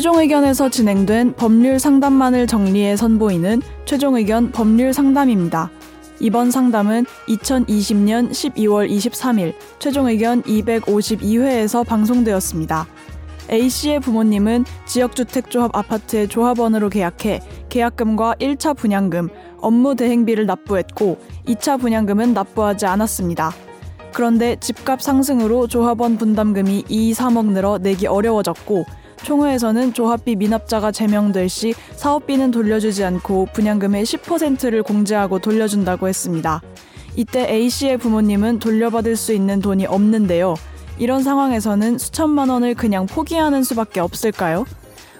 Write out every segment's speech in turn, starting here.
최종 의견에서 진행된 법률 상담만을 정리해 선보이는 최종 의견 법률 상담입니다. 이번 상담은 2020년 12월 23일 최종 의견 252회에서 방송되었습니다. A씨의 부모님은 지역주택조합 아파트의 조합원으로 계약해 계약금과 1차 분양금, 업무 대행비를 납부했고 2차 분양금은 납부하지 않았습니다. 그런데 집값 상승으로 조합원 분담금이 2, 3억 늘어 내기 어려워졌고 총회에서는 조합비 미납자가 제명될 시 사업비는 돌려주지 않고 분양금의 10%를 공제하고 돌려준다고 했습니다. 이때 A씨의 부모님은 돌려받을 수 있는 돈이 없는데요. 이런 상황에서는 수천만 원을 그냥 포기하는 수밖에 없을까요?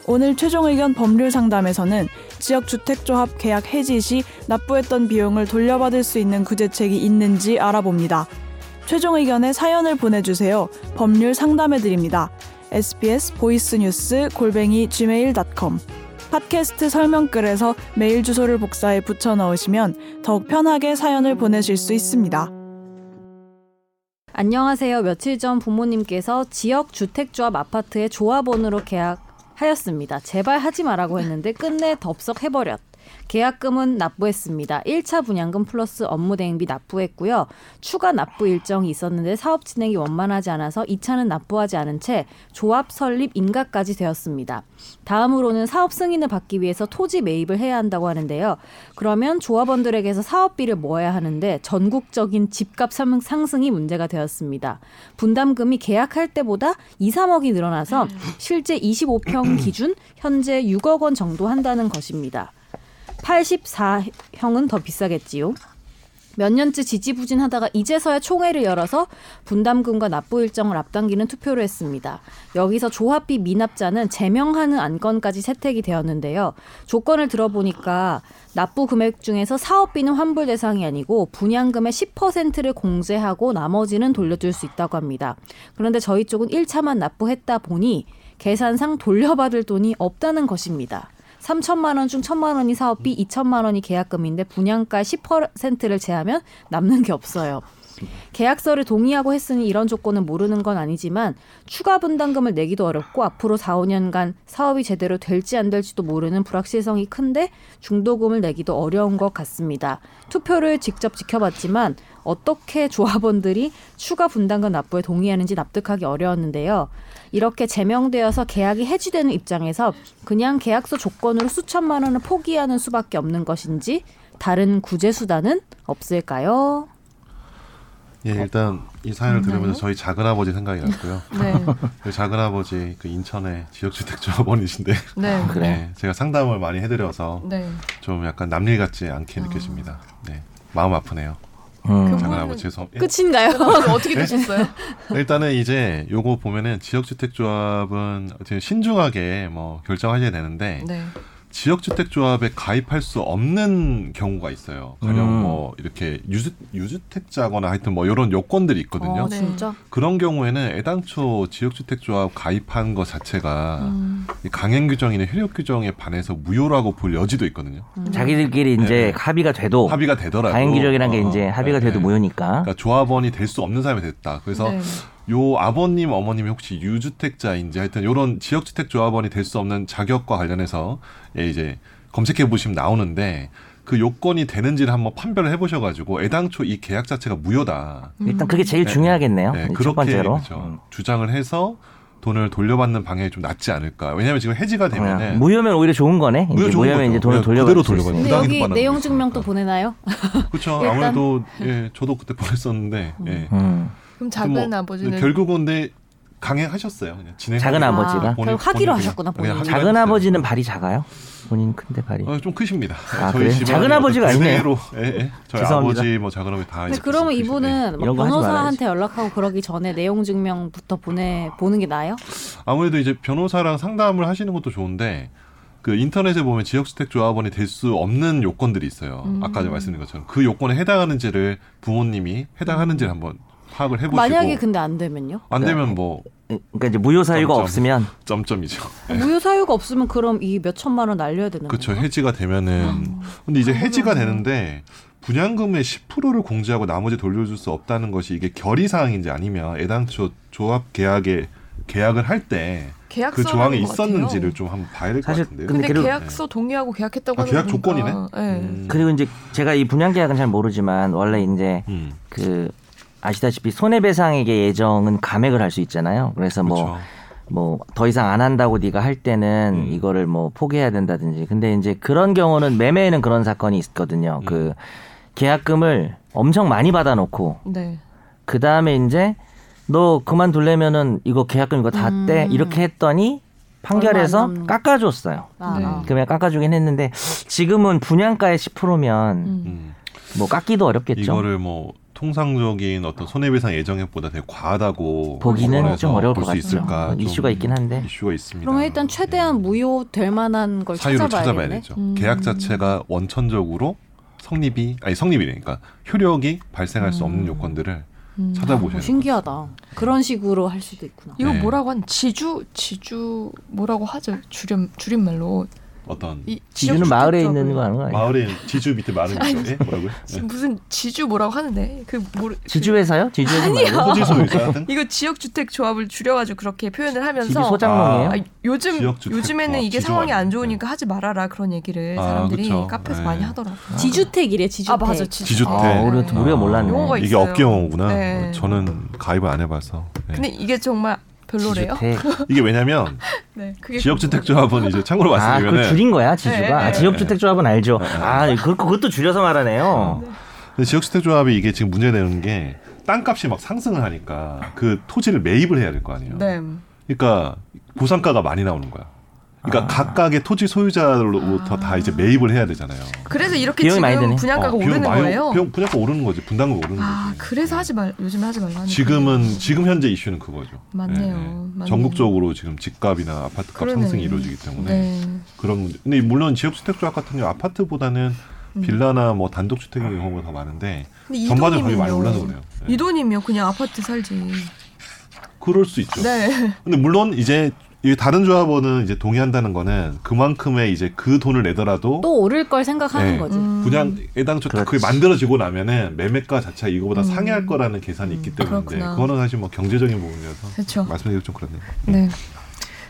오늘 최종 의견 법률 상담에서는 지역 주택조합 계약 해지 시 납부했던 비용을 돌려받을 수 있는 구제책이 있는지 알아봅니다. 최종 의견에 사연을 보내주세요. 법률 상담해드립니다. Sbs 보이스뉴스 골뱅이 gmail.com 팟캐스트 설명글에서 메일 주소를 복사해 붙여 넣으시면 더욱 편하게 사연을 보내실 수 있습니다. 안녕하세요. 며칠 전 부모님께서 지역 주택조합 아파트의 조합원으로 계약하였습니다. 제발 하지 말라고 했는데 끝내 덥석 해버렸. 계약금은 납부했습니다. 1차 분양금 플러스 업무 대행비 납부했고요. 추가 납부 일정이 있었는데 사업 진행이 원만하지 않아서 2차는 납부하지 않은 채 조합 설립 인가까지 되었습니다. 다음으로는 사업 승인을 받기 위해서 토지 매입을 해야 한다고 하는데요. 그러면 조합원들에게서 사업비를 모아야 하는데 전국적인 집값 상승이 문제가 되었습니다. 분담금이 계약할 때보다 2, 3억이 늘어나서 실제 25평 기준 현재 6억 원 정도 한다는 것입니다. 84형은 더 비싸겠지요. 몇 년째 지지부진하다가 이제서야 총회를 열어서 분담금과 납부 일정을 앞당기는 투표를 했습니다. 여기서 조합비 미납자는 제명하는 안건까지 채택이 되었는데요. 조건을 들어보니까 납부 금액 중에서 사업비는 환불 대상이 아니고 분양금의 10%를 공제하고 나머지는 돌려줄 수 있다고 합니다. 그런데 저희 쪽은 1차만 납부했다 보니 계산상 돌려받을 돈이 없다는 것입니다. 3천만 원 중 1천만 원이 사업비, 2천만 원이 계약금인데 분양가 10%를 제하면 남는 게 없어요. 계약서를 동의하고 했으니 이런 조건은 모르는 건 아니지만 추가 분담금을 내기도 어렵고 앞으로 4, 5년간 사업이 제대로 될지 안 될지도 모르는 불확실성이 큰데 중도금을 내기도 어려운 것 같습니다. 투표를 직접 지켜봤지만 어떻게 조합원들이 추가 분담금 납부에 동의하는지 납득하기 어려웠는데요. 이렇게 제명되어서 계약이 해지되는 입장에서 그냥 계약서 조건으로 수천만 원을 포기하는 수밖에 없는 것인지 다른 구제 수단은 없을까요? 예, 일단 이 사연을 들으면서 저희 작은 아버지 생각이 났고요. 네. 그 작은 아버지 그 인천의 지역주택조합원이신데, 네. 그래. 네, 제가 상담을 많이 해드려서 네. 좀 약간 남일 같지 않게 어. 느껴집니다. 네, 마음 아프네요. 음. 작은 아버지 죄송. 예. 끝인가요? 어떻게 되셨어요? 일단은 이제 요거 보면은 지역주택조합은 신중하게 뭐 결정하셔야 되는데. 네. 지역주택조합에 가입할 수 없는 경우가 있어요. 가령 음. 뭐 이렇게 유주, 유주택자거나 하여튼 뭐 이런 요건들이 있거든요. 어, 진짜? 그런 경우에는 애당초 지역주택조합 가입한 것 자체가 음. 강행 규정이나 효력 규정에 반해서 무효라고 볼 여지도 있거든요. 음. 자기들끼리 이제 네. 합의가 돼도 합의가 되더라도 강행 규정이라는 게 이제 어, 합의가 네. 돼도 무효니까. 그러니까 조합원이 될 수 없는 사람이 됐다. 그래서 네. 요 아버님 어머님이 혹시 유주택자인지 하여튼 요런 지역주택 조합원이 될 수 없는 자격과 관련해서 예, 이제 검색해 보시면 나오는데 그 요건이 되는지를 한번 판별을 해보셔가지고 애당초 이 계약 자체가 무효다. 일단 그게 제일 네. 중요하겠네요. 네, 그렇게 그렇죠. 음. 주장을 해서 돈을 돌려받는 방향이 좀 낫지 않을까. 왜냐하면 지금 해지가 되면 은 무효면 오히려 좋은 거네. 무효 좋은 무효면 거죠. 이제 돈을 돌려받을 돌려받는. 근데 여기 내용 증명 또 보내나요? 그렇죠. 아무래도 예, 저도 그때 보냈었는데. 예. 음. 그럼 작은 뭐, 아버지는 결국은 근데 강행하셨어요. 진행. 작은 아버지가 아, 하기로 하셨구나. 본인. 작은 아버지는 발이 작아요? 본인 큰데 발이. 어, 좀 크십니다. 아, 저희 그래? 작은 아버지가 아니네요. 예, 예. 저희 죄송합니다. 아버지 뭐 작은 아버지 다. 근데 그러면 이분은 뭐 변호사한테 연락하고 그러기 전에 내용 증명부터 보내 보는 게 나아요? 아무래도 이제 변호사랑 상담을 하시는 것도 좋은데 그 인터넷에 보면 지역주택 조합원이 될 수 없는 요건들이 있어요. 음. 아까 말씀드린 것처럼 그 요건에 해당하는지를 부모님이 해당하는지를 한번 파악을 해보시고 만약에 근데 안 되면요? 안 되면 뭐 그러니까 이제 무효 사유가 점점, 없으면 점점이죠. 무효 사유가 없으면 그럼 이 몇 천만 원 날려야 되는 거죠. 그렇죠. 해지가 되면은 음. 근데 이제 해지가 되는데 분양금의 10%를 공제하고 나머지 돌려줄 수 없다는 것이 이게 결의 사항인지 아니면 애당초 조합 계약에 계약을 할 때 그 조항이 있었는지를 좀 한번 봐야 될 것 같은데요. 근데, 근데 계약서 동의하고 계약했다고 아, 계약 조건이네. 네. 음. 그리고 이제 제가 이 분양 계약은 잘 모르지만 원래 이제 음. 그 아시다시피 손해배상액의 예정은 감액을 할 수 있잖아요. 그래서 뭐 그렇죠. 뭐더 이상 안 한다고 네가 할 때는 음. 이거를 뭐 포기해야 된다든지. 근데 이제 그런 경우는 매매에는 그런 사건이 있거든요. 음. 그 계약금을 엄청 많이 받아놓고 네. 그 다음에 이제 너 그만둘려면은 이거 계약금 이거 다 떼. 음. 이렇게 했더니 판결에서 깎아줬어요. 아, 네. 그러면 깎아주긴 했는데 지금은 분양가의 10%면 음. 뭐 깎기도 어렵겠죠. 이거를 뭐 통상적인 어떤 손해배상 예정액보다 되게 과하다고 보기는 좀 어려울 것 같죠. 이슈가 있긴 한데 이슈가 있습니다. 그러면 일단 최대한 네. 무효될 만한 걸 사유를 찾아봐야, 찾아봐야 되죠. 음. 계약 자체가 원천적으로 성립이 아니 성립이니까 효력이 발생할 수 없는 음. 요건들을 음. 찾아보셔야 아, 신기하다. 그런 식으로 할 수도 있구나. 이거 네. 뭐라고 한 지주 지주 뭐라고 하죠? 줄임 줄임말로 어떤 지주는 마을에 있는 거 아니에요? 마을에 지주 밑에 마을에 있는 뭐라고요? 네. 무슨 지주 뭐라고 하는데 그 뭐, 지주 회사요? 지주 회사 소지 소유자 이거 지역 주택 조합을 줄여가지고 그렇게 표현을 하면서 소장농이에요? 아, 요즘 요즘에는 어, 이게 상황이 안 좋으니까 네. 하지 말아라 그런 얘기를 아, 사람들이 그쵸. 카페에서 네. 많이 하더라고. 요 지주택이래 지주택. 아 맞아 지주택. 아, 우리가, 우리가 몰랐네. 이게 업계 용어구나. 네. 저는 가입을 안 해봐서. 네. 근데 이게 정말 별로래요? 이게 왜냐면 네, 지역주택조합은 이제 참고로 말씀드리면 아, 그 줄인 거야 지주가 네, 아, 지역주택조합은 알죠. 네. 아 그, 그것도 줄여서 말하네요. 네. 지역주택조합이 이게 지금 문제 되는 게 땅값이 막 상승을 하니까 그 토지를 매입을 해야 될 거 아니에요. 네. 그러니까 보상가가 많이 나오는 거야. 그러니까 아. 각각의 토지 소유자로부터 아. 다 이제 매입을 해야 되잖아요. 그래서 이렇게 지금 분양가가 어, 오르는 많이, 거예요. 비용, 분양가 오르는 거지. 분담금 오르는 아, 거지. 그래서 하지 말 요즘 하지 말라. 지금은 지금 현재 이슈는 그거죠. 맞네요. 네, 맞네요. 전국적으로 지금 집값이나 아파트 값 그러네. 상승이 이루어지기 때문에 네. 그런 문제. 근데 물론 지역주택조합 같은 경우 아파트보다는 음. 빌라나 뭐 단독주택의 경우가 더 많은데 전반적으로 가격이 많이 올라서 그래요. 네. 이 돈이면 그냥 아파트 살지. 그럴 수 있죠. 네. 근데 물론 이제 이 다른 조합원은 이제 동의한다는 거는 그만큼의 이제 그 돈을 내더라도 또 오를 걸 생각하는 네. 거지. 음. 분양 애당초 그게 만들어지고 나면은 매매가 자체가 이거보다 음. 상회할 거라는 계산이 있기 때문에 그거는 사실 뭐 경제적인 부분이어서 그쵸. 말씀드리기 좀 그렇네요. 네.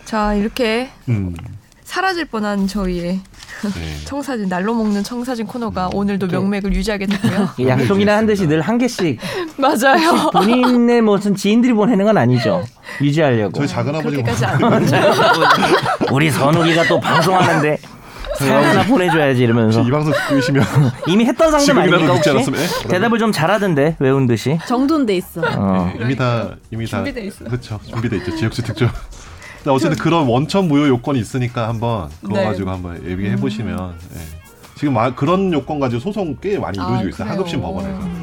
자 이렇게 음. 사라질 뻔한 저희의 네. 청사진 날로 먹는 청사진 코너가 음. 오늘도 명맥을 유지하게 됐고요. 약속이나 한 듯이 늘 한 개씩. 맞아요. 본인의 무슨 지인들이 보내는 건 아니죠. 유지하려고. 저희 작은 아버지가 우리 선욱이가 또 방송하는데 사연 하나 보내줘야지 이러면서 이 방송 듣고 계시면 이미 했던 상담 아닙니까 혹시? 네? 대답을 좀 잘하던데 외운 듯이 정돈돼 있어. 어. 네, 이미 다 이미 다 준비돼 있어. 그렇죠 준비돼 있죠 지역주택조. 어쨌든 그런 원천 무효 요건이 있으니까 한번 그거 네. 가지고 한번 얘기해 보시면 네. 지금 그런 요건 가지고 소송 꽤 많이 이루어지고 아, 있어요. 하급심 법원에서. 네.